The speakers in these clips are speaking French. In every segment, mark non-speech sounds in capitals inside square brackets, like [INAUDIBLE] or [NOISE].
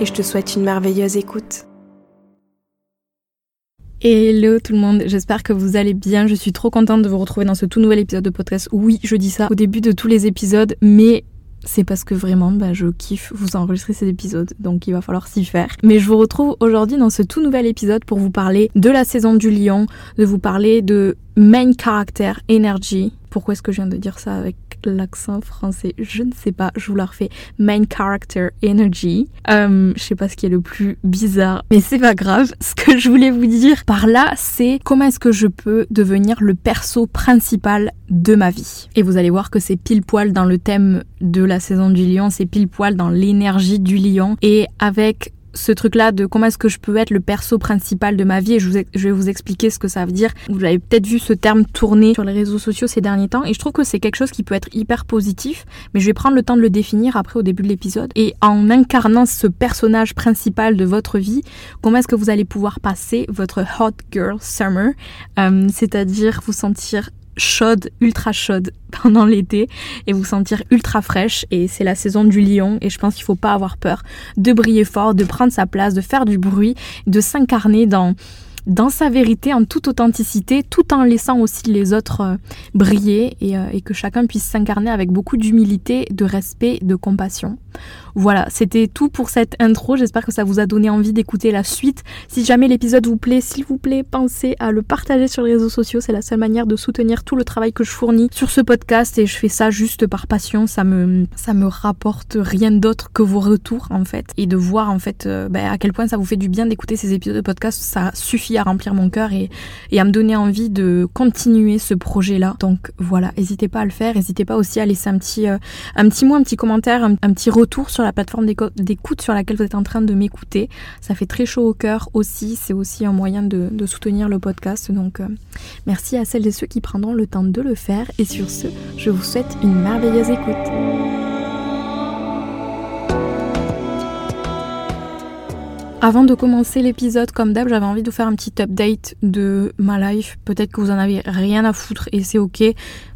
et je te souhaite une merveilleuse écoute. Hello tout le monde, j'espère que vous allez bien. Je suis trop contente de vous retrouver dans ce tout nouvel épisode de podcast. Oui, je dis ça au début de tous les épisodes, mais c'est parce que vraiment, bah, je kiffe vous enregistrer ces épisodes, donc il va falloir s'y faire. Mais je vous retrouve aujourd'hui dans ce tout nouvel épisode pour vous parler de la saison du lion, de vous parler de main character energy. Pourquoi est-ce que je viens de dire ça avec l'accent français, je ne sais pas, je vous la refais. Main character energy. Euh, je sais pas ce qui est le plus bizarre, mais c'est pas grave. Ce que je voulais vous dire par là, c'est comment est-ce que je peux devenir le perso principal de ma vie. Et vous allez voir que c'est pile poil dans le thème de la saison du lion, c'est pile poil dans l'énergie du lion et avec ce truc-là de comment est-ce que je peux être le perso principal de ma vie et je, vais vous expliquer ce que ça veut dire. Vous avez peut-être vu ce terme tourner sur les réseaux sociaux ces derniers temps et je trouve que c'est quelque chose qui peut être hyper positif, mais je vais prendre le temps de le définir après au début de l'épisode. Et en incarnant ce personnage principal de votre vie, comment est-ce que vous allez pouvoir passer votre hot girl summer, euh, c'est-à-dire vous sentir chaude, ultra chaude [LAUGHS] pendant l'été et vous sentir ultra fraîche et c'est la saison du lion et je pense qu'il faut pas avoir peur de briller fort, de prendre sa place, de faire du bruit, de s'incarner dans dans sa vérité en toute authenticité, tout en laissant aussi les autres euh, briller euh, et, que chacun puisse s'incarner avec beaucoup d'humilité, de respect, de compassion. Voilà, c'était tout pour cette intro. J'espère que ça vous a donné envie d'écouter la suite. Si jamais l'épisode vous plaît, s'il vous plaît, pensez à le partager sur les réseaux sociaux. C'est la seule manière de soutenir tout le travail que je fournis sur ce podcast et je fais ça juste par passion. Ça me, ça me rapporte rien d'autre que vos retours en fait et de voir en fait euh, ben, à quel point ça vous fait du bien d'écouter ces épisodes de podcast. Ça suffit à remplir mon cœur et, à me donner envie de continuer ce projet-là. Donc voilà, n'hésitez pas à le faire, n'hésitez pas aussi à laisser un petit, euh, un petit mot, un petit commentaire, un, petit retour sur la plateforme d'écoute sur laquelle vous êtes en train de m'écouter. Ça fait très chaud au cœur aussi, c'est aussi un moyen de, soutenir le podcast. Donc euh, merci à celles et ceux qui prendront le temps de le faire. Et sur ce, je vous souhaite une merveilleuse écoute. Avant de commencer l'épisode, comme d'hab, j'avais envie de vous faire un petit update de ma life. Peut-être que vous en avez rien à foutre et c'est ok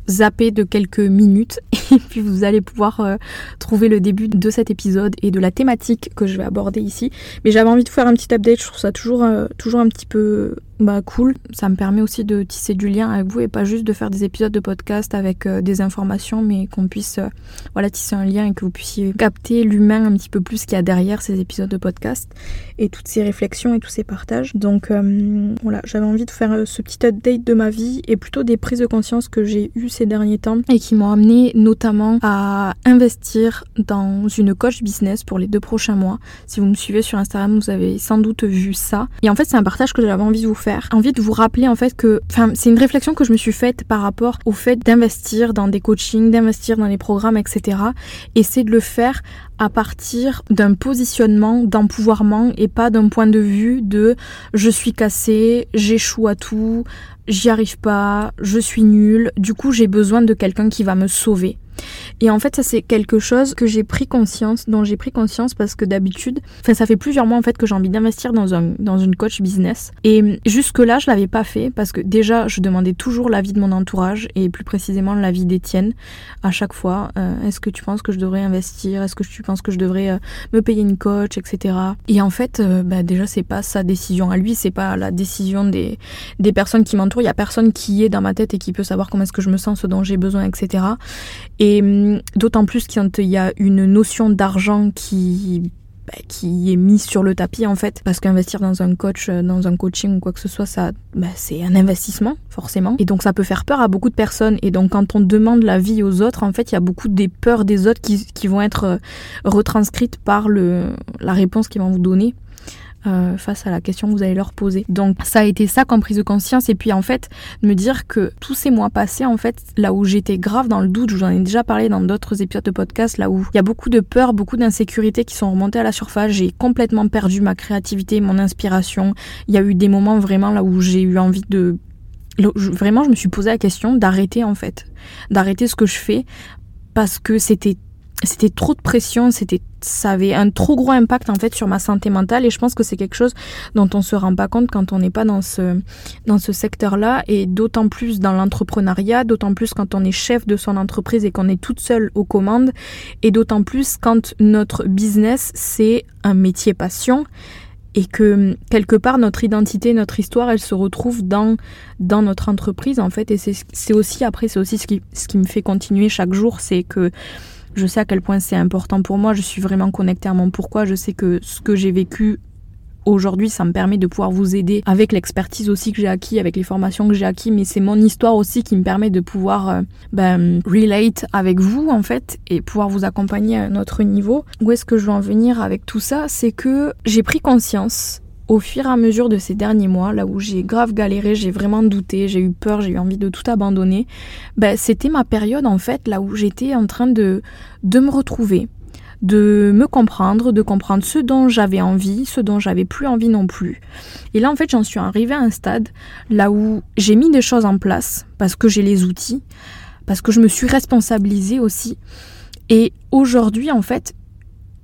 zapper de quelques minutes [LAUGHS] et puis vous allez pouvoir euh, trouver le début de cet épisode et de la thématique que je vais aborder ici. Mais j'avais envie de faire un petit update, je trouve ça toujours, euh, toujours un petit peu bah, cool. Ça me permet aussi de tisser du lien avec vous et pas juste de faire des épisodes de podcast avec euh, des informations, mais qu'on puisse voilà, tisser un lien et que vous puissiez capter l'humain un petit peu plus qu'il y a derrière ces épisodes de podcast et toutes ces réflexions et tous ces partages. Donc voilà, j'avais envie de faire ce petit update de ma vie et plutôt des prises de conscience que j'ai eues ces derniers temps et qui m'ont amené notamment à investir dans une coach business pour les deux prochains mois. Si vous me suivez sur Instagram, vous avez sans doute vu ça. Et en fait, c'est un partage que j'avais envie de vous faire. Envie de vous rappeler en fait que, enfin, c'est une réflexion que je me suis faite par rapport au fait d'investir dans des coachings, d'investir dans les programmes, etc. Et c'est de le faire à partir d'un positionnement d'empouvoirment et pas d'un point de vue de je suis cassé, j'échoue à tout, j'y arrive pas, je suis nulle, du coup j'ai besoin de quelqu'un qui va me sauver. Et en fait, ça c'est quelque chose que j'ai pris conscience, dont j'ai pris conscience parce que d'habitude, enfin ça fait plusieurs mois en fait que j'ai envie d'investir dans un dans une coach business. Et jusque là, je l'avais pas fait parce que déjà, je demandais toujours l'avis de mon entourage et plus précisément l'avis d'Étienne à chaque fois. Euh, est-ce que tu penses que je devrais investir? Est-ce que tu penses que je devrais euh, me payer une coach, etc. Et en fait, euh, bah, déjà c'est pas sa décision à lui, c'est pas la décision des des personnes qui m'entourent. Il y a personne qui est dans ma tête et qui peut savoir comment est-ce que je me sens, ce dont j'ai besoin, etc. Et hum, d'autant plus qu'il y a une notion d'argent qui bah, qui est mise sur le tapis en fait. Parce qu'investir dans un coach dans un coaching ou quoi que ce soit ça bah, c'est un investissement forcément. Et donc ça peut faire peur à beaucoup de personnes. Et donc quand on demande la vie aux autres en fait il y a beaucoup des peurs des autres qui, qui vont être euh, retranscrites par le la réponse qu'ils vont vous donner euh, face à la question que vous allez leur poser. Donc ça a été ça comme prise de conscience et puis en fait me dire que tous ces mois passés en fait là où j'étais grave dans le doute, je vous en ai déjà parlé dans d'autres épisodes de podcast, là où il y a beaucoup de peur, beaucoup d'insécurité qui sont remontées à la surface, j'ai complètement perdu ma créativité, mon inspiration. Il y a eu des moments vraiment là où j'ai eu envie de vraiment je me suis posé la question d'arrêter en fait, d'arrêter ce que je fais parce que c'était c'était trop de pression, c'était ça avait un trop gros impact en fait sur ma santé mentale. Et je pense que c'est quelque chose dont on se rend pas compte quand on n'est pas dans ce dans ce secteur-là. Et d'autant plus dans l'entrepreneuriat, d'autant plus quand on est chef de son entreprise et qu'on est toute seule aux commandes. Et d'autant plus quand notre business c'est un métier passion. Et que quelque part notre identité, notre histoire, elle se retrouve dans dans notre entreprise en fait. Et c'est aussi après c'est aussi ce qui ce qui me fait continuer chaque jour, c'est que je sais à quel point c'est important pour moi, je suis vraiment connectée à mon pourquoi, je sais que ce que j'ai vécu aujourd'hui, ça me permet de pouvoir vous aider avec l'expertise aussi que j'ai acquis, avec les formations que j'ai acquis, mais c'est mon histoire aussi qui me permet de pouvoir euh, ben, relate avec vous en fait et pouvoir vous accompagner à notre niveau. Où est-ce que je veux en venir avec tout ça? C'est que j'ai pris conscience au fur et à mesure de ces derniers mois, là où j'ai grave galéré, j'ai vraiment douté, j'ai eu peur, j'ai eu envie de tout abandonner, ben, c'était ma période en fait, là où j'étais en train de, de me retrouver, de me comprendre, de comprendre ce dont j'avais envie, ce dont j'avais plus envie non plus. Et là en fait j'en suis arrivée à un stade là où j'ai mis des choses en place parce que j'ai les outils, parce que je me suis responsabilisée aussi. Et aujourd'hui en fait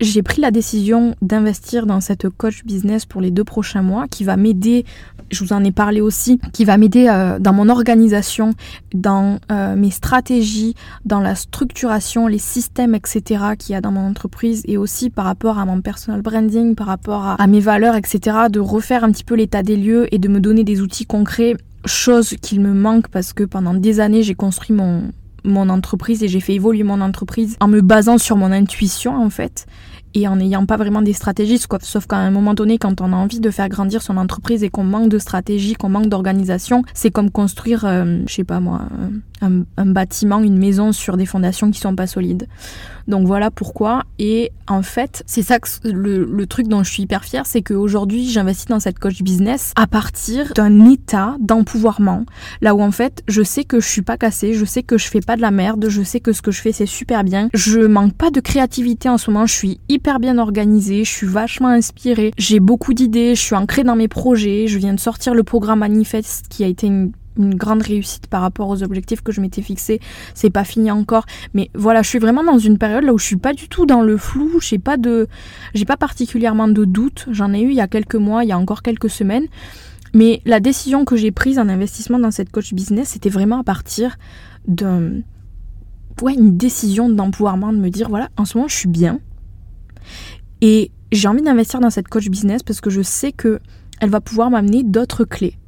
j'ai pris la décision d'investir dans cette coach business pour les deux prochains mois qui va m'aider, je vous en ai parlé aussi, qui va m'aider euh, dans mon organisation, dans euh, mes stratégies, dans la structuration, les systèmes, etc. qu'il y a dans mon entreprise et aussi par rapport à mon personal branding, par rapport à, à mes valeurs, etc. De refaire un petit peu l'état des lieux et de me donner des outils concrets, chose qu'il me manque parce que pendant des années j'ai construit mon, mon entreprise et j'ai fait évoluer mon entreprise en me basant sur mon intuition en fait et en n'ayant pas vraiment des stratégies, sauf qu'à un moment donné, quand on a envie de faire grandir son entreprise et qu'on manque de stratégie, qu'on manque d'organisation, c'est comme construire, euh, je sais pas moi, un, un, bâtiment, une maison sur des fondations qui sont pas solides. Donc voilà pourquoi. Et en fait, c'est ça que le, truc dont je suis hyper fière, c'est qu'aujourd'hui, j'investis dans cette coach business à partir d'un état d'empouvoirment. Là où en fait, je sais que je suis pas cassée, je sais que je fais pas de la merde, je sais que ce que je fais c'est super bien. Je manque pas de créativité en ce moment, je suis hyper bien organisée, je suis vachement inspirée, j'ai beaucoup d'idées, je suis ancrée dans mes projets, je viens de sortir le programme Manifest qui a été une une grande réussite par rapport aux objectifs que je m'étais fixés. C'est pas fini encore, mais voilà, je suis vraiment dans une période là où je suis pas du tout dans le flou. J'ai pas de, j'ai pas particulièrement de doutes. J'en ai eu il y a quelques mois, il y a encore quelques semaines. Mais la décision que j'ai prise en investissement dans cette coach business, c'était vraiment à partir d'un, ouais, une décision d'empouvoirment, de me dire voilà, en ce moment je suis bien et j'ai envie d'investir dans cette coach business parce que je sais que elle va pouvoir m'amener d'autres clés.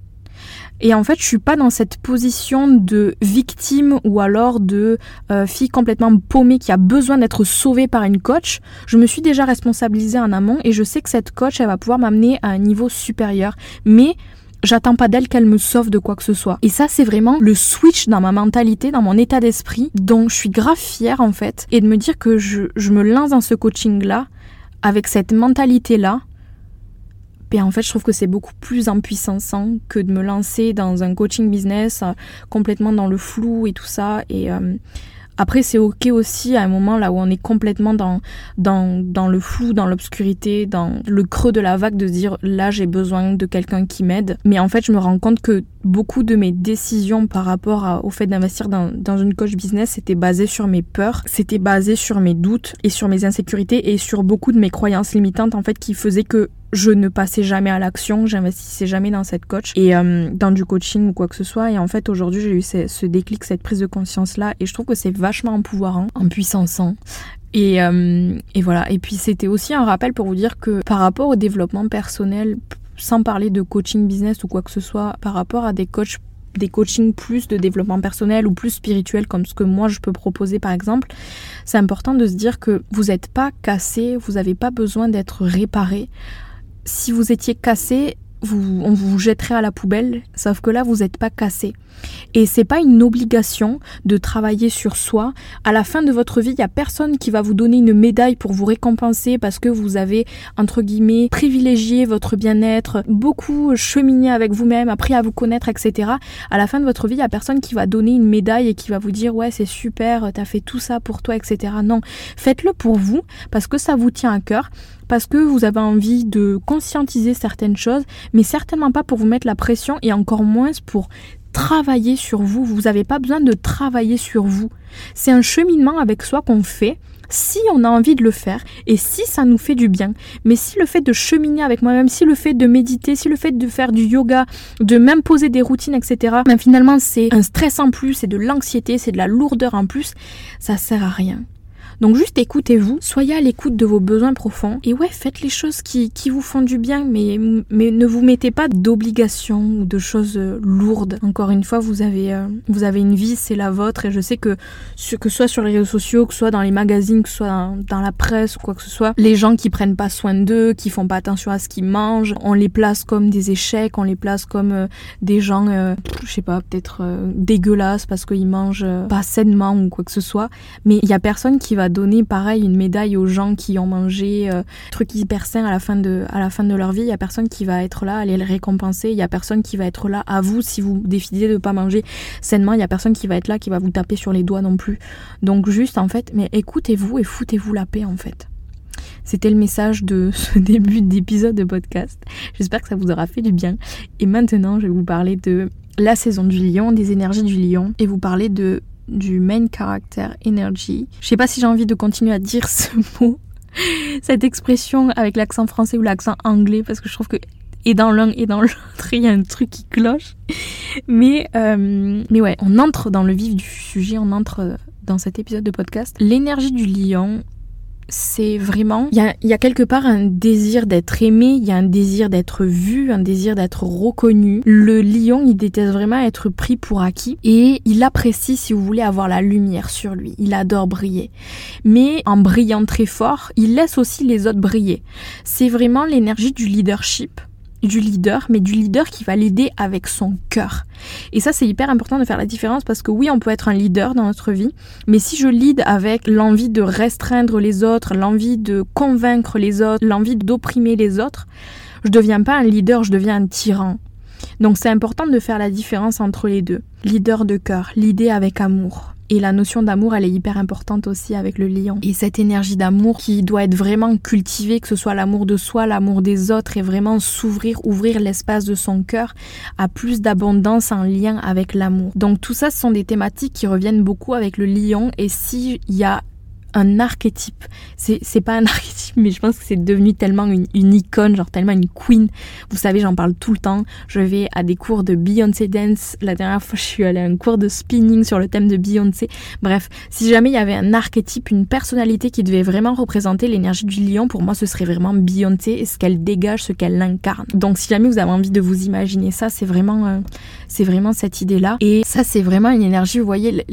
Et en fait, je suis pas dans cette position de victime ou alors de euh, fille complètement paumée qui a besoin d'être sauvée par une coach. Je me suis déjà responsabilisée en amont et je sais que cette coach, elle va pouvoir m'amener à un niveau supérieur. Mais j'attends pas d'elle qu'elle me sauve de quoi que ce soit. Et ça, c'est vraiment le switch dans ma mentalité, dans mon état d'esprit, dont je suis grave fière en fait. Et de me dire que je, je me lance dans ce coaching-là avec cette mentalité-là et en fait, je trouve que c'est beaucoup plus impuissant que de me lancer dans un coaching business euh, complètement dans le flou et tout ça. Et euh, après, c'est ok aussi à un moment là où on est complètement dans, dans, dans le flou, dans l'obscurité, dans le creux de la vague de dire là j'ai besoin de quelqu'un qui m'aide. Mais en fait, je me rends compte que beaucoup de mes décisions par rapport au fait d'investir dans, dans, une coach business, c'était basé sur mes peurs, c'était basé sur mes doutes et sur mes insécurités et sur beaucoup de mes croyances limitantes en fait qui faisaient que je ne passais jamais à l'action, j'investissais jamais dans cette coach et euh, dans du coaching ou quoi que ce soit. Et en fait, aujourd'hui, j'ai eu ce, déclic, cette prise de conscience là, et je trouve que c'est vachement empouvoirant, puissance Et, euh, et voilà. Et puis c'était aussi un rappel pour vous dire que par rapport au développement personnel, sans parler de coaching business ou quoi que ce soit, par rapport à des coachs des coachings plus de développement personnel ou plus spirituel comme ce que moi je peux proposer par exemple, c'est important de se dire que vous n'êtes pas cassé, vous n'avez pas besoin d'être réparé. Si vous étiez cassé, vous, on vous jetterait à la poubelle, sauf que là, vous n'êtes pas cassé. Et c'est pas une obligation de travailler sur soi. À la fin de votre vie, il y a personne qui va vous donner une médaille pour vous récompenser parce que vous avez entre guillemets privilégié votre bien-être, beaucoup cheminé avec vous-même, appris à vous connaître, etc. À la fin de votre vie, il y a personne qui va donner une médaille et qui va vous dire ouais c'est super, t'as fait tout ça pour toi, etc. Non, faites-le pour vous parce que ça vous tient à cœur parce que vous avez envie de conscientiser certaines choses, mais certainement pas pour vous mettre la pression et encore moins pour travailler sur vous. Vous n'avez pas besoin de travailler sur vous. C'est un cheminement avec soi qu'on fait si on a envie de le faire et si ça nous fait du bien. Mais si le fait de cheminer avec moi-même, si le fait de méditer, si le fait de faire du yoga, de m'imposer des routines, etc., ben finalement c'est un stress en plus, c'est de l'anxiété, c'est de la lourdeur en plus, ça sert à rien. Donc juste écoutez-vous, soyez à l'écoute de vos besoins profonds et ouais, faites les choses qui, qui vous font du bien, mais, mais ne vous mettez pas d'obligations ou de choses euh, lourdes. Encore une fois, vous avez, euh, vous avez une vie, c'est la vôtre et je sais que, que ce soit sur les réseaux sociaux, que ce soit dans les magazines, que ce soit dans, la presse ou quoi que ce soit, les gens qui prennent pas soin d'eux, qui font pas attention à ce qu'ils mangent, on les place comme des échecs, on les place comme euh, des gens, je sais pas, peut-être dégueulasses parce qu'ils mangent pas sainement ou quoi que ce soit. Mais il y a personne qui va donner pareil une médaille aux gens qui ont mangé euh, trucs hyper sains à la fin de à la fin de leur vie. Il y a personne qui va être là à les récompenser. Il y a personne qui va être là à vous si vous décidez de pas manger sainement. Il y a personne qui va être là qui va vous taper sur les doigts non plus. Donc juste en fait, mais écoutez-vous et foutez-vous la paix en fait. C'était le message de [LAUGHS] ce début d'épisode de podcast. J'espère que ça vous aura fait du bien. Et maintenant, je vais vous parler de la saison du lion, des énergies du lion, et vous parler de du main character energy. Je sais pas si j'ai envie de continuer à dire ce [LAUGHS] mot, cette expression avec l'accent français ou l'accent anglais, parce que je trouve que et dans l'un et dans l'autre, [LAUGHS] il y a un truc qui cloche. Mais, euh, mais ouais, on entre dans le vif du sujet, on entre dans cet épisode de podcast. L'énergie du lion, c'est vraiment, il y a, quelque part un désir d'être aimé, il y a un désir d'être vu, un désir d'être reconnu. Le lion, il déteste vraiment être pris pour acquis et il apprécie, si vous voulez, avoir la lumière sur lui. Il adore briller. Mais en brillant très fort, il laisse aussi les autres briller. C'est vraiment l'énergie du leadership du leader, mais du leader qui va l'aider avec son cœur. Et ça, c'est hyper important de faire la différence parce que oui, on peut être un leader dans notre vie, mais si je lead avec l'envie de restreindre les autres, l'envie de convaincre les autres, l'envie d'opprimer les autres, je deviens pas un leader, je deviens un tyran. Donc c'est important de faire la différence entre les deux. Leader de cœur, l'idée avec amour. Et la notion d'amour, elle est hyper importante aussi avec le lion. Et cette énergie d'amour qui doit être vraiment cultivée, que ce soit l'amour de soi, l'amour des autres, et vraiment s'ouvrir, ouvrir l'espace de son cœur à plus d'abondance en lien avec l'amour. Donc tout ça, ce sont des thématiques qui reviennent beaucoup avec le lion. Et s'il y a un archétype. C'est pas un [LAUGHS] archétype, mais je pense que c'est devenu tellement une, une, icône, genre tellement une queen. Vous savez, j'en parle tout le temps. Je vais à des cours de Beyoncé Dance. La dernière fois, je suis allée à un cours de spinning sur le thème de Beyoncé. Bref, si jamais il y avait un archétype, une personnalité qui devait vraiment représenter l'énergie du lion, pour moi, ce serait vraiment Beyoncé et ce qu'elle dégage, ce qu'elle incarne. Donc, si jamais vous avez envie de vous imaginer ça, c'est vraiment, euh, vraiment cette idée-là. Et ça, c'est vraiment une énergie, vous voyez,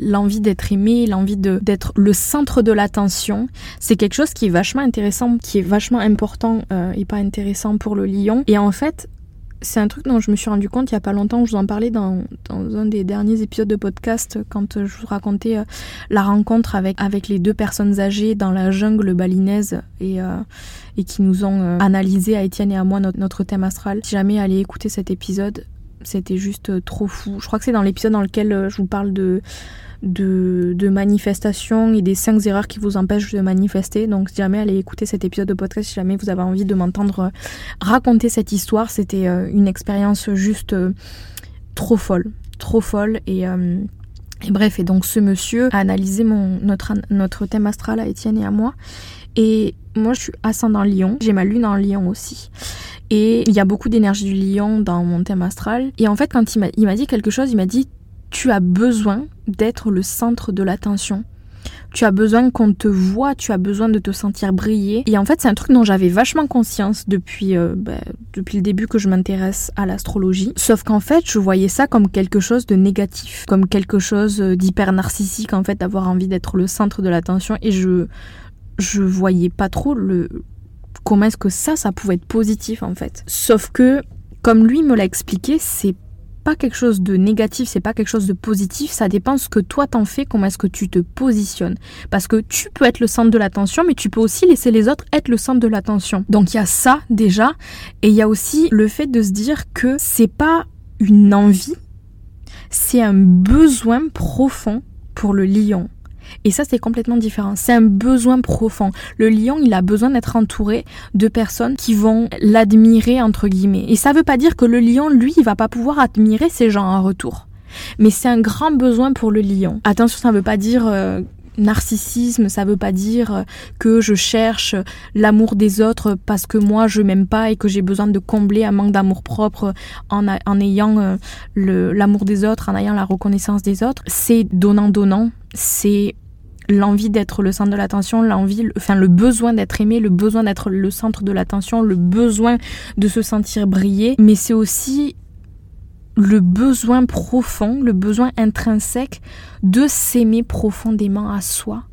l'envie d'être aimé, l'envie d'être le centre de l'attention, c'est quelque chose qui est vachement intéressant, qui est vachement important euh, et pas intéressant pour le lion. Et en fait, c'est un truc dont je me suis rendu compte il y a pas longtemps, je vous en parlais dans, un des derniers épisodes de podcast quand je vous racontais euh, la rencontre avec, avec les deux personnes âgées dans la jungle balinaise et, euh, et qui nous ont analysé à Étienne et à moi notre, notre thème astral. Si jamais allez écouter cet épisode, c'était juste trop fou. Je crois que c'est dans l'épisode dans lequel je vous parle de de, manifestations et des cinq erreurs qui vous empêchent de manifester. Donc si jamais allez écouter cet épisode de podcast, si jamais vous avez envie de m'entendre euh, raconter cette histoire, c'était euh, une expérience juste euh, trop folle, trop folle et et bref, et donc ce monsieur a analysé mon, notre, notre thème astral à Étienne et à moi. Et moi, je suis ascendant lion. J'ai ma lune en lion aussi. Et il y a beaucoup d'énergie du lion dans mon thème astral. Et en fait, quand il m'a dit quelque chose, il m'a dit tu as besoin d'être le centre de l'attention. Tu as besoin qu'on te voit, tu as besoin de te sentir briller. Et en fait, c'est un truc dont j'avais vachement conscience depuis, euh, bah, depuis le début que je m'intéresse à l'astrologie. Sauf qu'en fait, je voyais ça comme quelque chose de négatif, comme quelque chose d'hyper narcissique, en fait, d'avoir envie d'être le centre de l'attention. Et je, je voyais pas trop le, comment est-ce que ça, ça pouvait être positif, en fait. Sauf que comme lui me l'a expliqué, c'est pas quelque chose de négatif, c'est pas quelque chose de positif, ça dépend ce que toi t'en fais, comment est-ce que tu te positionnes. Parce que tu peux être le centre de l'attention, mais tu peux aussi laisser les autres être le centre de l'attention. Donc il y a ça déjà, et il y a aussi le fait de se dire que c'est pas une envie, c'est un besoin profond pour le lion. Et ça, c'est complètement différent. C'est un besoin profond. Le lion, il a besoin d'être entouré de personnes qui vont l'admirer, entre guillemets. Et ça veut pas dire que le lion, lui, il va pas pouvoir admirer ces gens en retour. Mais c'est un grand besoin pour le lion. Attention, ça ne veut pas dire euh, narcissisme, ça veut pas dire euh, que je cherche l'amour des autres parce que moi je m'aime pas et que j'ai besoin de combler un manque d'amour propre en, en ayant euh, l'amour des autres, en ayant la reconnaissance des autres. C'est donnant-donnant, c'est l'envie d'être le centre de l'attention, l'envie, enfin le besoin d'être aimé, le besoin d'être le centre de l'attention, le besoin de se sentir briller, mais c'est aussi le besoin profond, le besoin intrinsèque de s'aimer profondément à soi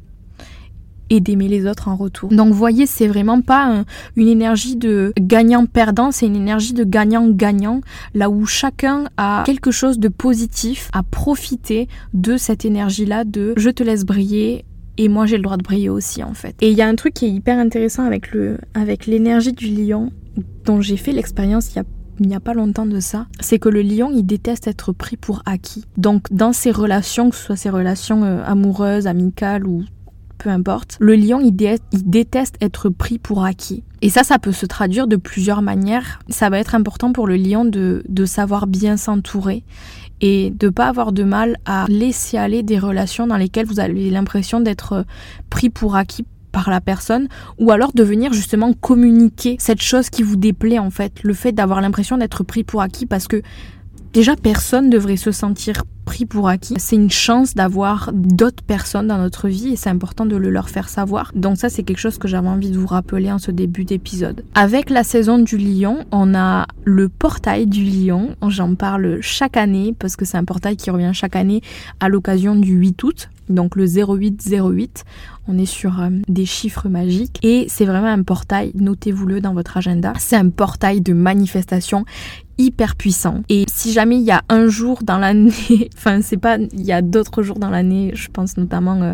et d'aimer les autres en retour. Donc voyez, c'est vraiment pas une énergie de gagnant-perdant, c'est une énergie de gagnant-gagnant, là où chacun a quelque chose de positif à profiter de cette énergie-là de je te laisse briller, et moi j'ai le droit de briller aussi en fait. Et il y a un truc qui est hyper intéressant avec le avec l'énergie du lion dont j'ai fait l'expérience il y a il n'y a pas longtemps de ça, c'est que le lion, il déteste être pris pour acquis. Donc dans ses relations, que ce soit ses relations euh, amoureuses, amicales ou peu importe, le lion, il, déteste être pris pour acquis. Et ça, ça peut se traduire de plusieurs manières. Ça va être important pour le lion de, de savoir bien s'entourer et de pas avoir de mal à laisser aller des relations dans lesquelles vous avez l'impression d'être pris pour acquis par la personne ou alors de venir justement communiquer cette chose qui vous déplaît en fait, le fait d'avoir l'impression d'être pris pour acquis parce que déjà personne devrait se sentir pris pour acquis. C'est une chance d'avoir d'autres personnes dans notre vie et c'est important de le leur faire savoir. Donc ça c'est quelque chose que j'avais envie de vous rappeler en ce début d'épisode. Avec la saison du lion, on a le portail du lion. J'en parle chaque année parce que c'est un portail qui revient chaque année à l'occasion du 8 août. Donc le 0808, on est sur euh, des chiffres magiques et c'est vraiment un portail, notez-vous-le dans votre agenda. C'est un portail de manifestation hyper puissant. Et si jamais il y a un jour dans l'année, [LAUGHS] enfin c'est pas, il y a d'autres jours dans l'année, je pense notamment euh,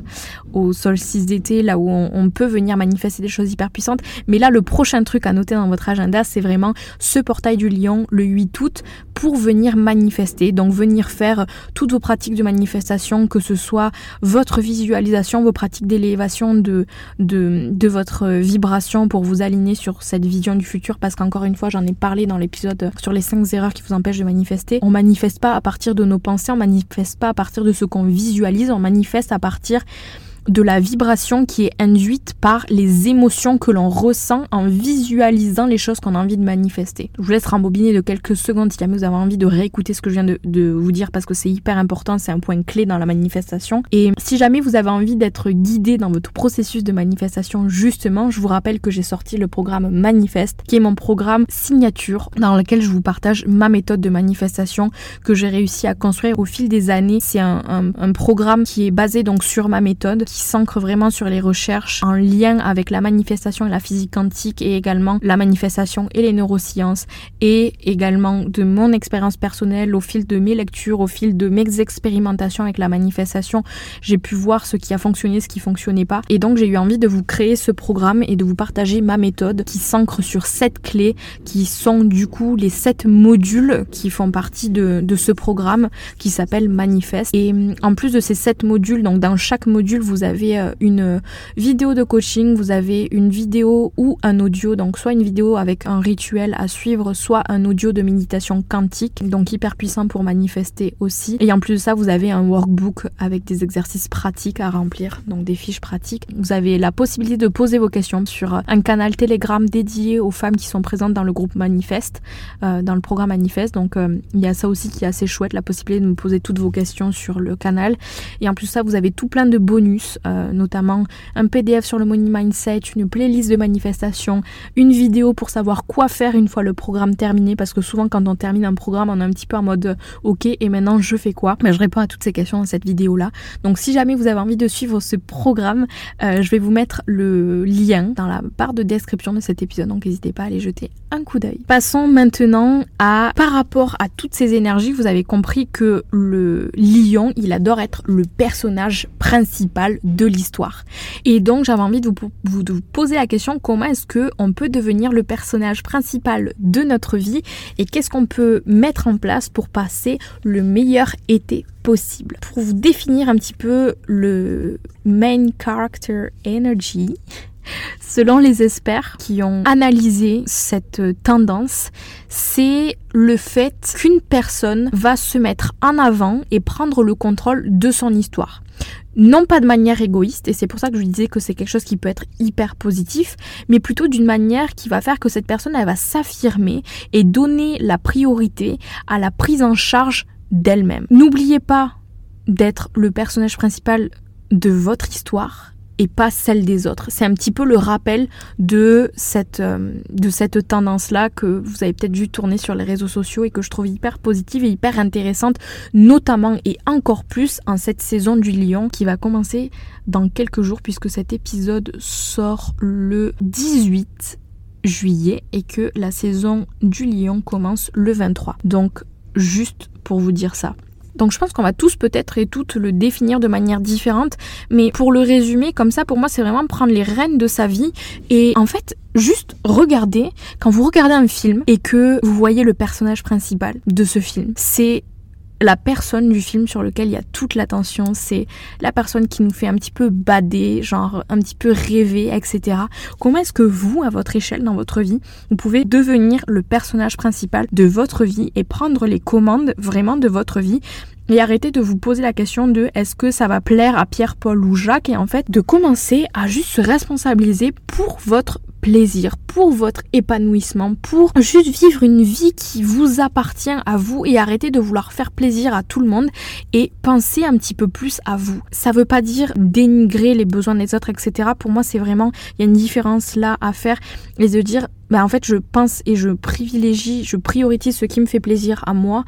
au solstice d'été, là où on, peut venir manifester des choses hyper puissantes. Mais là, le prochain truc à noter dans votre agenda, c'est vraiment ce portail du lion le 8 août pour venir manifester. Donc venir faire toutes vos pratiques de manifestation, que ce soit votre visualisation, vos pratiques d'élévation de, de, votre vibration pour vous aligner sur cette vision du futur. Parce qu'encore une fois, j'en ai parlé dans l'épisode sur les erreurs qui vous empêchent de manifester. On manifeste pas à partir de nos pensées, on manifeste pas à partir de ce qu'on visualise, on manifeste à partir de la vibration qui est induite par les émotions que l'on ressent en visualisant les choses qu'on a envie de manifester. Je vous laisse rembobiner de quelques secondes si jamais vous avez envie de réécouter ce que je viens de, vous dire parce que c'est hyper important, c'est un point clé dans la manifestation. Et si jamais vous avez envie d'être guidé dans votre processus de manifestation, justement, je vous rappelle que j'ai sorti le programme Manifeste, qui est mon programme signature dans lequel je vous partage ma méthode de manifestation que j'ai réussi à construire au fil des années. C'est un, un programme qui est basé donc sur ma méthode qui s'ancre vraiment sur les recherches en lien avec la manifestation et la physique quantique et également la manifestation et les neurosciences et également de mon expérience personnelle au fil de mes lectures, au fil de mes expérimentations avec la manifestation, j'ai pu voir ce qui a fonctionné, ce qui fonctionnait pas. Et donc j'ai eu envie de vous créer ce programme et de vous partager ma méthode qui s'ancre sur sept clés qui sont du coup les sept modules qui font partie de, de ce programme qui s'appelle Manifeste. Et en plus de ces sept modules donc dans chaque module vous vous avez euh, une vidéo de coaching, vous avez une vidéo ou un audio, donc soit une vidéo avec un rituel à suivre, soit un audio de méditation quantique, donc hyper puissant pour manifester aussi. Et en plus de ça, vous avez un workbook avec des exercices pratiques à remplir, donc des fiches pratiques. Vous avez la possibilité de poser vos questions sur un canal Telegram dédié aux femmes qui sont présentes dans le groupe Manifeste, euh, dans le programme Manifeste. Donc euh, il y a ça aussi qui est assez chouette, la possibilité de me poser toutes vos questions sur le canal. Et en plus de ça, vous avez tout plein de bonus euh, notamment un PDF sur le money mindset, une playlist de manifestation, une vidéo pour savoir quoi faire une fois le programme terminé, parce que souvent quand on termine un programme, on est un petit peu en mode euh, ok et maintenant je fais quoi? Ben, Je réponds à toutes ces questions dans cette vidéo là. Donc si jamais vous avez envie de suivre ce programme, euh, je vais vous mettre le lien dans la barre de description de cet épisode, donc n'hésitez pas à aller jeter un coup d'œil. Passons maintenant à par rapport à toutes ces énergies, vous avez compris que le lion, il adore être le personnage principal de l'histoire. Et donc j'avais envie de vous, poser la question comment est-ce que on peut devenir le personnage principal de notre vie et qu'est-ce qu'on peut mettre en place pour passer le meilleur été possible? Pour vous définir un petit peu le main character energy, Selon les experts qui ont analysé cette tendance, c'est le fait qu'une personne va se mettre en avant et prendre le contrôle de son histoire. Non pas de manière égoïste, et c'est pour ça que je disais que c'est quelque chose qui peut être hyper positif, mais plutôt d'une manière qui va faire que cette personne, elle va s'affirmer et donner la priorité à la prise en charge d'elle-même. N'oubliez pas d'être le personnage principal de votre histoire et pas celle des autres. C'est un petit peu le rappel de cette, euh, de cette tendance-là que vous avez peut-être vu tourner sur les réseaux sociaux et que je trouve hyper positive et hyper intéressante, notamment et encore plus en cette saison du lion qui va commencer dans quelques jours puisque cet épisode sort le 18 juillet et que la saison du lion commence le 23. Donc juste pour vous dire ça. Donc je pense qu'on va tous peut-être et toutes le définir de manière différente, mais pour le résumer comme ça, pour moi c'est vraiment prendre les rênes de sa vie et en fait juste regarder, quand vous regardez un film et que vous voyez le personnage principal de ce film, c'est la personne du film sur lequel il y a toute l'attention, c'est la personne qui nous fait un petit peu bader, genre un petit peu rêver, etc. Comment est-ce que vous, à votre échelle dans votre vie, vous pouvez devenir le personnage principal de votre vie et prendre les commandes vraiment de votre vie et arrêter de vous poser la question de est-ce que ça va plaire à Pierre, Paul ou Jacques? et en fait de commencer à juste se responsabiliser pour votre plaisir, pour votre épanouissement, pour juste vivre une vie qui vous appartient à vous et arrêter de vouloir faire plaisir à tout le monde et penser un petit peu plus à vous. Ça veut pas dire dénigrer les besoins des autres, etc. Pour moi, c'est vraiment, il y a une différence là à faire et de dire, bah en fait, je pense et je privilégie, je priorise ce qui me fait plaisir à moi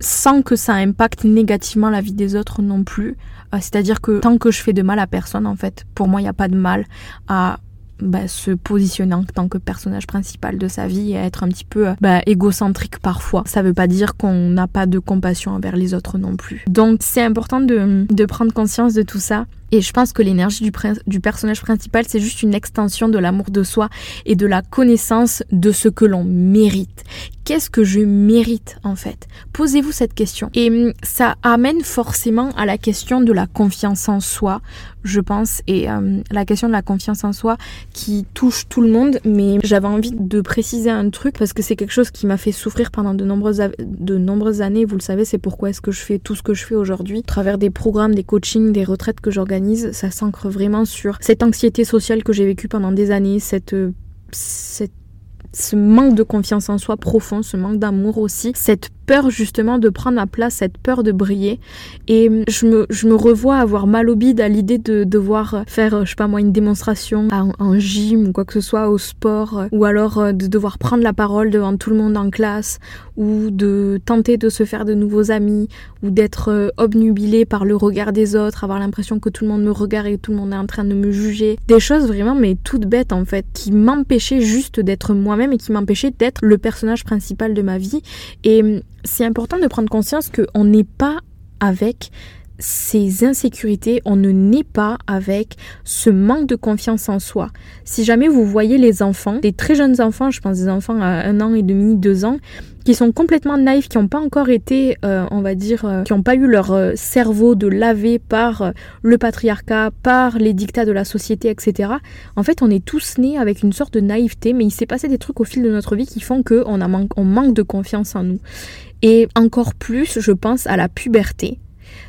sans que ça impacte négativement la vie des autres non plus. Euh, c'est-à-dire que tant que je fais de mal à personne, en fait, pour moi, il n'y a pas de mal à bah, se positionner en tant que personnage principal de sa vie et être un petit peu bah, égocentrique parfois. Ça veut pas dire qu'on n'a pas de compassion envers les autres non plus. Donc c'est important de prendre conscience de tout ça et je pense que l'énergie du, personnage principal, c'est juste une extension de l'amour de soi et de la connaissance de ce que l'on mérite. Qu'est-ce que je mérite en fait? Posez-vous cette question. Et hum, ça amène forcément à la question de la confiance en soi, je pense, et hum, la question de la confiance en soi qui touche tout le monde. Mais j'avais envie de préciser un truc parce que c'est quelque chose qui m'a fait souffrir pendant de nombreuses, de nombreuses années. Vous le savez, c'est pourquoi est-ce que je fais tout ce que je fais aujourd'hui, à travers des programmes, des coachings, des retraites que j'organise ça s'ancre vraiment sur cette anxiété sociale que j'ai vécue pendant des années, cette ce manque de confiance en soi profond, ce manque d'amour aussi, cette peur justement de prendre ma place, cette peur de briller. Et je me, je me revois avoir mal au bide à l'idée de devoir faire, je sais pas moi, une démonstration en, gym ou quoi que ce soit, au sport, ou alors euh, de devoir prendre la parole devant tout le monde en classe, ou de tenter de se faire de nouveaux amis, ou d'être euh, obnubilé par le regard des autres, avoir l'impression que tout le monde me regarde et tout le monde est en train de me juger. Des choses vraiment mais toutes bêtes en fait, qui m'empêchaient juste d'être moi-même et qui m'empêchaient d'être le personnage principal de ma vie. Et c'est important de prendre conscience qu'on n'est pas avec ces insécurités, on ne naît pas avec ce manque de confiance en soi. Si jamais vous voyez les enfants, des très jeunes enfants, je pense des enfants à un an et demi, deux ans, qui sont complètement naïfs, qui n'ont pas encore été, euh, on va dire, euh, qui n'ont pas eu leur euh, cerveau de laver par le patriarcat, par les dictats de la société, etc. En fait, on est tous nés avec une sorte de naïveté, mais il s'est passé des trucs au fil de notre vie qui font qu'on on manque de confiance en nous. Et encore plus, je pense à la puberté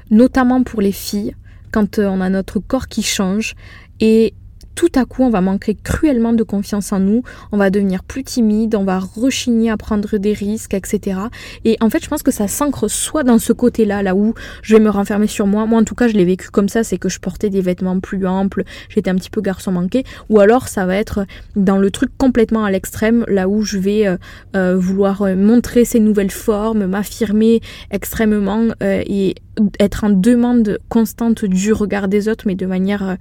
notamment pour les filles, quand euh, on a notre corps qui change. Et tout à coup, on va manquer cruellement de confiance en nous, on va devenir plus timide, on va rechigner à prendre des risques, etc. Et en fait, je pense que ça s'ancre soit dans ce côté-là, là où je vais me renfermer sur moi. Moi, en tout cas, je l'ai vécu comme ça, c'est que je portais des vêtements plus amples, j'étais un petit peu garçon manqué. Ou alors, ça va être dans le truc complètement à l'extrême, là où je vais euh, euh, vouloir euh, montrer ces nouvelles formes, m'affirmer extrêmement et être en demande constante du regard des autres, mais de manière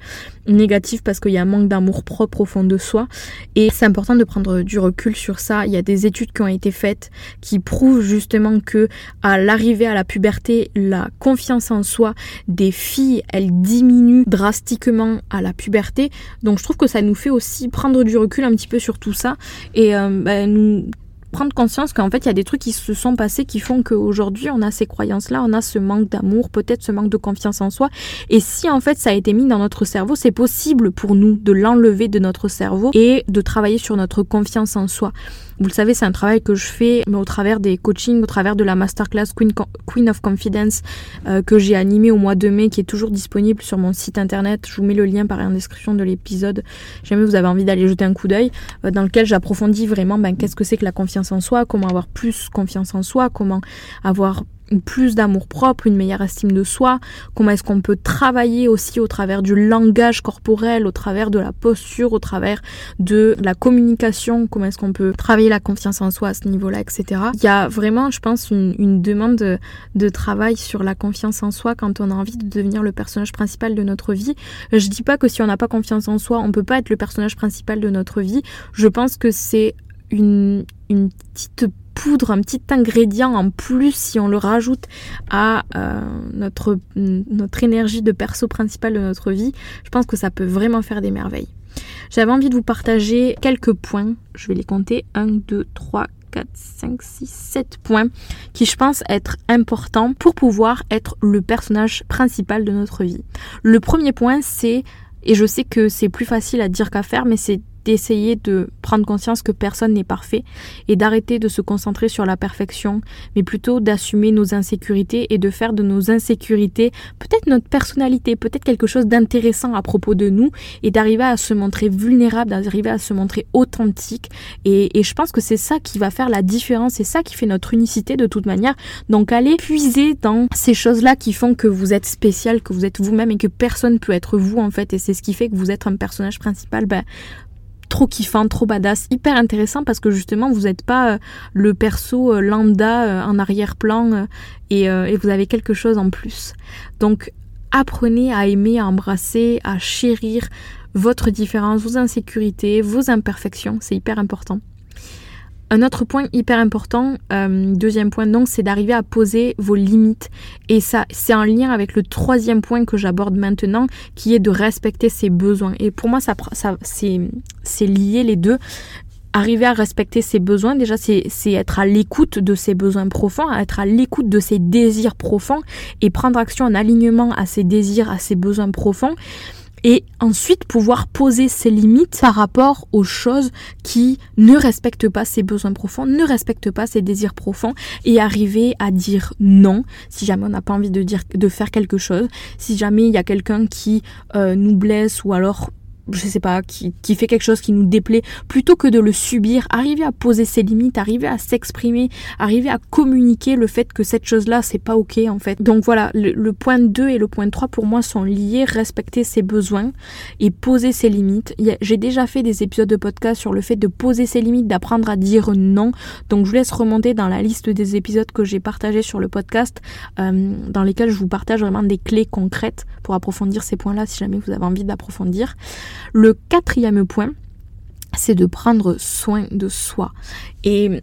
négative parce qu'il y a manque d'amour propre au fond de soi. Et c'est important de prendre du recul sur ça. Il y a des études qui ont été faites qui prouvent justement que à l'arrivée à la puberté, la confiance en soi des filles, elle diminue drastiquement à la puberté. Donc je trouve que ça nous fait aussi prendre du recul un petit peu sur tout ça et euh, ben, nous prendre conscience qu'en fait, il y a des trucs qui se sont passés qui font qu'aujourd'hui, on a ces croyances-là, on a ce manque d'amour, peut-être ce manque de confiance en soi. Et si en fait, ça a été mis dans notre cerveau, c'est possible pour nous de l'enlever de notre cerveau et de travailler sur notre confiance en soi. Vous le savez, c'est un travail que je fais mais au travers des coachings, au travers de la masterclass Queen, Queen of Confidence euh, que j'ai animée au mois de mai, qui est toujours disponible sur mon site internet. Je vous mets le lien par en description de l'épisode, jamais vous avez envie d'aller jeter un coup d'œil, euh, dans lequel j'approfondis vraiment ben, qu'est-ce que c'est que la confiance en soi, comment avoir plus confiance en soi, comment avoir plus d'amour propre, une meilleure estime de soi, comment est-ce qu'on peut travailler aussi au travers du langage corporel, au travers de la posture, au travers de la communication, comment est-ce qu'on peut travailler la confiance en soi à ce niveau-là, etc. Il y a vraiment, je pense, une, demande de, de, travail sur la confiance en soi quand on a envie de devenir le personnage principal de notre vie. Je dis pas que si on n'a pas confiance en soi, on peut pas être le personnage principal de notre vie. Je pense que c'est une, petite poudre, un petit ingrédient en plus si on le rajoute à euh, notre, notre énergie de perso principale de notre vie, je pense que ça peut vraiment faire des merveilles. J'avais envie de vous partager quelques points, je vais les compter, 1, 2, 3, 4, 5, 6, 7 points qui je pense être importants pour pouvoir être le personnage principal de notre vie. Le premier point c'est, et je sais que c'est plus facile à dire qu'à faire, mais c'est d'essayer de prendre conscience que personne n'est parfait et d'arrêter de se concentrer sur la perfection, mais plutôt d'assumer nos insécurités et de faire de nos insécurités peut-être notre personnalité, peut-être quelque chose d'intéressant à propos de nous et d'arriver à se montrer vulnérable, d'arriver à se montrer authentique. Et, je pense que c'est ça qui va faire la différence, c'est ça qui fait notre unicité de toute manière. Donc allez puiser dans ces choses-là qui font que vous êtes spécial, que vous êtes vous-même et que personne peut être vous en fait. Et c'est ce qui fait que vous êtes un personnage principal. Ben, trop kiffant, trop badass, hyper intéressant parce que justement vous n'êtes pas euh, le perso euh, lambda euh, en arrière-plan et, et, vous avez quelque chose en plus. Donc apprenez à aimer, à embrasser, à chérir votre différence, vos insécurités, vos imperfections, c'est hyper important. Un autre point hyper important, euh, deuxième point donc, c'est d'arriver à poser vos limites. Et ça, c'est en lien avec le troisième point que j'aborde maintenant, qui est de respecter ses besoins. Et pour moi, ça, ça c'est lié les deux. Arriver à respecter ses besoins, déjà, c'est être à l'écoute de ses besoins profonds, être à l'écoute de ses désirs profonds et prendre action en alignement à ses désirs, à ses besoins profonds et ensuite pouvoir poser ses limites par rapport aux choses qui ne respectent pas ses besoins profonds, ne respectent pas ses désirs profonds et arriver à dire non si jamais on n'a pas envie de dire de faire quelque chose, si jamais il y a quelqu'un qui euh, nous blesse ou alors je sais pas, qui, qui, fait quelque chose qui nous déplaît, plutôt que de le subir, arriver à poser ses limites, arriver à s'exprimer, arriver à communiquer le fait que cette chose-là, c'est pas ok en fait. Donc voilà, le, point 2 et le point 3 pour moi sont liés, respecter ses besoins et poser ses limites. J'ai déjà fait des épisodes de podcast sur le fait de poser ses limites, d'apprendre à dire non. Donc je vous laisse remonter dans la liste des épisodes que j'ai partagés sur le podcast, euh, dans lesquels je vous partage vraiment des clés concrètes pour approfondir ces points-là si jamais vous avez envie d'approfondir. Le quatrième point, c'est de prendre soin de soi. Et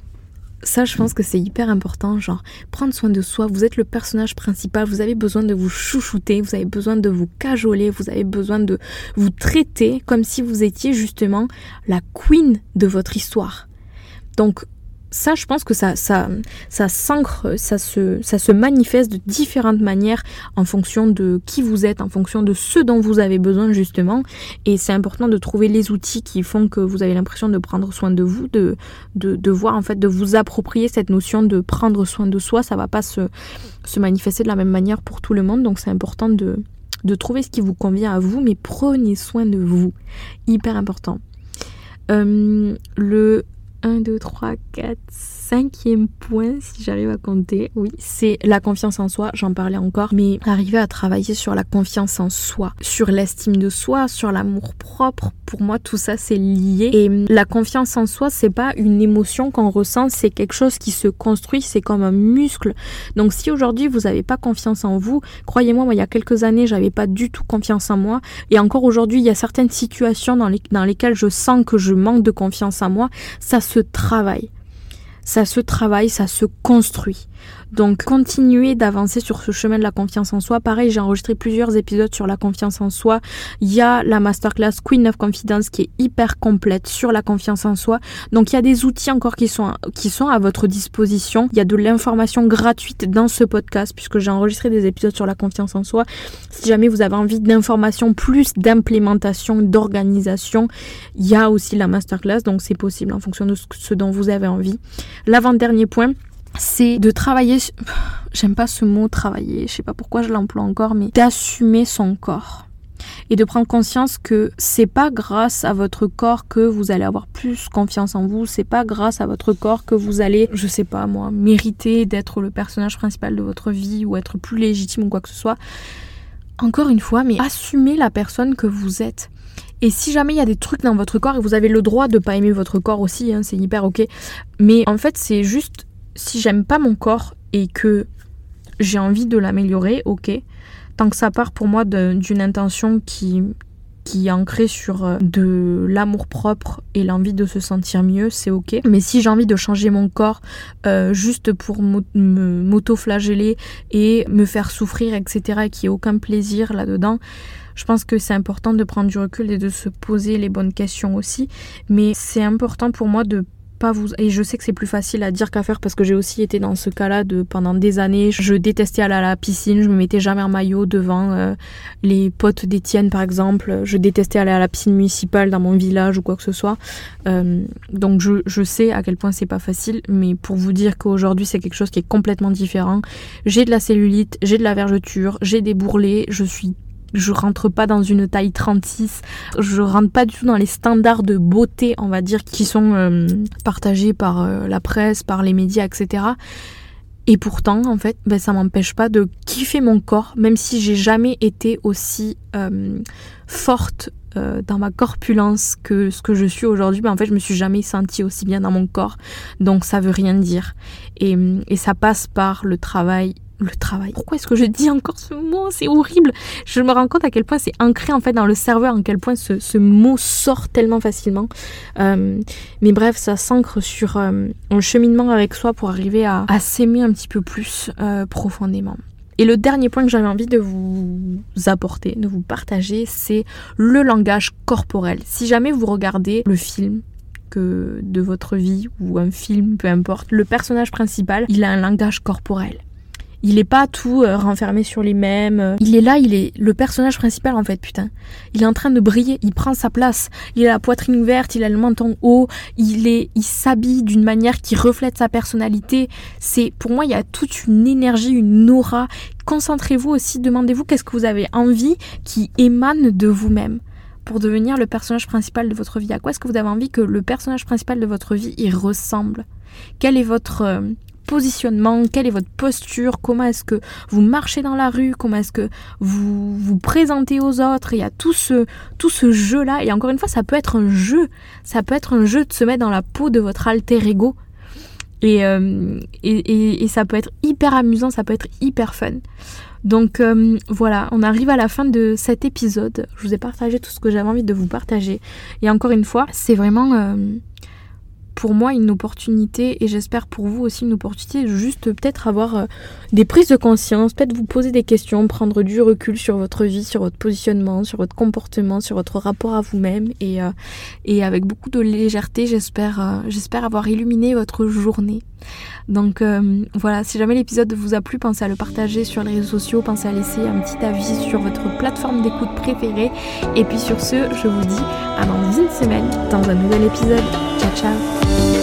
ça, je pense que c'est hyper important, genre prendre soin de soi. Vous êtes le personnage principal, vous avez besoin de vous chouchouter, vous avez besoin de vous cajoler, vous avez besoin de vous traiter comme si vous étiez justement la queen de votre histoire. Donc ça, je pense que ça, ça, ça s'ancre, ça se, ça se manifeste de différentes manières en fonction de qui vous êtes, en fonction de ce dont vous avez besoin justement. Et c'est important de trouver les outils qui font que vous avez l'impression de prendre soin de vous, de, de, de, voir en fait, de vous approprier cette notion de prendre soin de soi. Ça va pas se, se manifester de la même manière pour tout le monde, donc c'est important de, de trouver ce qui vous convient à vous, mais prenez soin de vous. Hyper important. Euh, le 1, 2, 3, 4, cinquième point, si j'arrive à compter, oui, c'est la confiance en soi. J'en parlais encore, mais arriver à travailler sur la confiance en soi, sur l'estime de soi, sur l'amour propre. Pour moi, tout ça, c'est lié. Et la confiance en soi, c'est pas une émotion qu'on ressent, c'est quelque chose qui se construit, c'est comme un muscle. Donc, si aujourd'hui vous n'avez pas confiance en vous, croyez-moi, moi, il y a quelques années, j'avais pas du tout confiance en moi. Et encore aujourd'hui, il y a certaines situations dans, dans lesquelles je sens que je manque de confiance en moi. Ça se travaille ça se travaille, ça se construit. Donc continuez d'avancer sur ce chemin de la confiance en soi. Pareil, j'ai enregistré plusieurs épisodes sur la confiance en soi. Il y a la masterclass Queen of Confidence qui est hyper complète sur la confiance en soi. Donc il y a des outils encore qui sont qui à votre disposition. Il y a de l'information gratuite dans ce podcast puisque j'ai enregistré des épisodes sur la confiance en soi. Si jamais vous avez envie d'informations plus d'implémentation, d'organisation, il y a aussi la masterclass donc c'est possible en fonction de ce dont vous avez envie. L'avant-dernier point, c'est de travailler, [SIGHS] j'aime pas ce mot travailler, je sais pas pourquoi je l'emploie encore, mais d'assumer son corps. Et de prendre conscience que c'est pas grâce à votre corps que vous allez avoir plus confiance en vous, c'est pas grâce à votre corps que vous allez, je sais pas moi, mériter d'être le personnage principal de votre vie ou être plus légitime ou quoi que ce soit. Encore une fois, mais assumez la personne que vous êtes. Et si jamais il y a des trucs dans votre corps et vous avez le droit de pas aimer votre corps aussi, hein, c'est hyper ok. Mais en fait, c'est juste si j'aime pas mon corps et que j'ai envie de l'améliorer, ok. Tant que ça part pour moi d'une intention qui, qui est ancrée sur euh, de l'amour propre et l'envie de se sentir mieux, c'est ok. Mais si j'ai envie de changer mon corps euh, juste pour m'auto-flageller et me faire souffrir, etc., et qu'il n'y ait aucun plaisir là-dedans, je pense que c'est important de prendre du recul et de se poser les bonnes questions aussi. Mais c'est important pour moi de et je sais que c'est plus facile à dire qu'à faire parce que j'ai aussi été dans ce cas-là de pendant des années je détestais aller à la piscine je me mettais jamais en maillot devant euh, les potes d'Étienne par exemple. Je détestais aller à la piscine municipale dans mon village ou quoi que ce soit. Euh, donc je, je sais à quel point c'est pas facile mais pour vous dire qu'aujourd'hui c'est quelque chose qui est complètement différent. J'ai de la cellulite j'ai de la vergeture j'ai des bourrelets je suis je rentre pas dans une taille 36. Je rentre pas du tout dans les standards de beauté, on va dire, qui sont euh, partagés par euh, la presse, par les médias, etc. Et pourtant, en fait, ben, ça m'empêche pas de kiffer mon corps, même si j'ai jamais été aussi euh, forte dans ma corpulence que ce que je suis aujourd'hui. Ben, en fait, je me suis jamais sentie aussi bien dans mon corps. Donc, ça veut rien dire. Et, et ça passe par le travail le travail. Pourquoi est-ce que je dis encore ce mot? C'est horrible. Je me rends compte à quel point c'est ancré en fait dans le cerveau, à quel point ce, mot sort tellement facilement. Euh, mais bref, ça s'ancre sur euh, un cheminement avec soi pour arriver à, s'aimer un petit peu plus euh, profondément. Et le dernier point que j'avais envie de vous apporter, de vous partager, c'est le langage corporel. Si jamais vous regardez le film que de votre vie ou un film, peu importe, le personnage principal, il a un langage corporel. Il est pas tout euh, renfermé sur les mêmes. Il est là, il est le personnage principal en fait, putain. Il est en train de briller, il prend sa place. Il a la poitrine ouverte, il a le menton haut, il est, il s'habille d'une manière qui reflète sa personnalité. C'est, pour moi, il y a toute une énergie, une aura. Concentrez-vous aussi, demandez-vous qu'est-ce que vous avez envie qui émane de vous-même pour devenir le personnage principal de votre vie. À quoi est-ce que vous avez envie que le personnage principal de votre vie y ressemble? Quel est votre euh, positionnement, quelle est votre posture, comment est-ce que vous marchez dans la rue, comment est-ce que vous vous présentez aux autres. Il y a tout ce, tout ce jeu-là. Et encore une fois, ça peut être un jeu. Ça peut être un jeu de se mettre dans la peau de votre alter ego. Et, euh, ça peut être hyper amusant, ça peut être hyper fun. Donc euh, voilà, on arrive à la fin de cet épisode. Je vous ai partagé tout ce que j'avais envie de vous partager. Et encore une fois, c'est vraiment... Euh, pour moi une opportunité et j'espère pour vous aussi une opportunité juste peut-être avoir euh, des prises de conscience, peut-être vous poser des questions, prendre du recul sur votre vie, sur votre positionnement, sur votre comportement, sur votre rapport à vous-même et, euh, et avec beaucoup de légèreté j'espère euh, j'espère avoir illuminé votre journée. Donc voilà, si jamais l'épisode vous a plu, pensez à le partager sur les réseaux sociaux, pensez à laisser un petit avis sur votre plateforme d'écoute préférée. Et puis sur ce, je vous dis à dans une semaine dans un nouvel épisode. Ciao ciao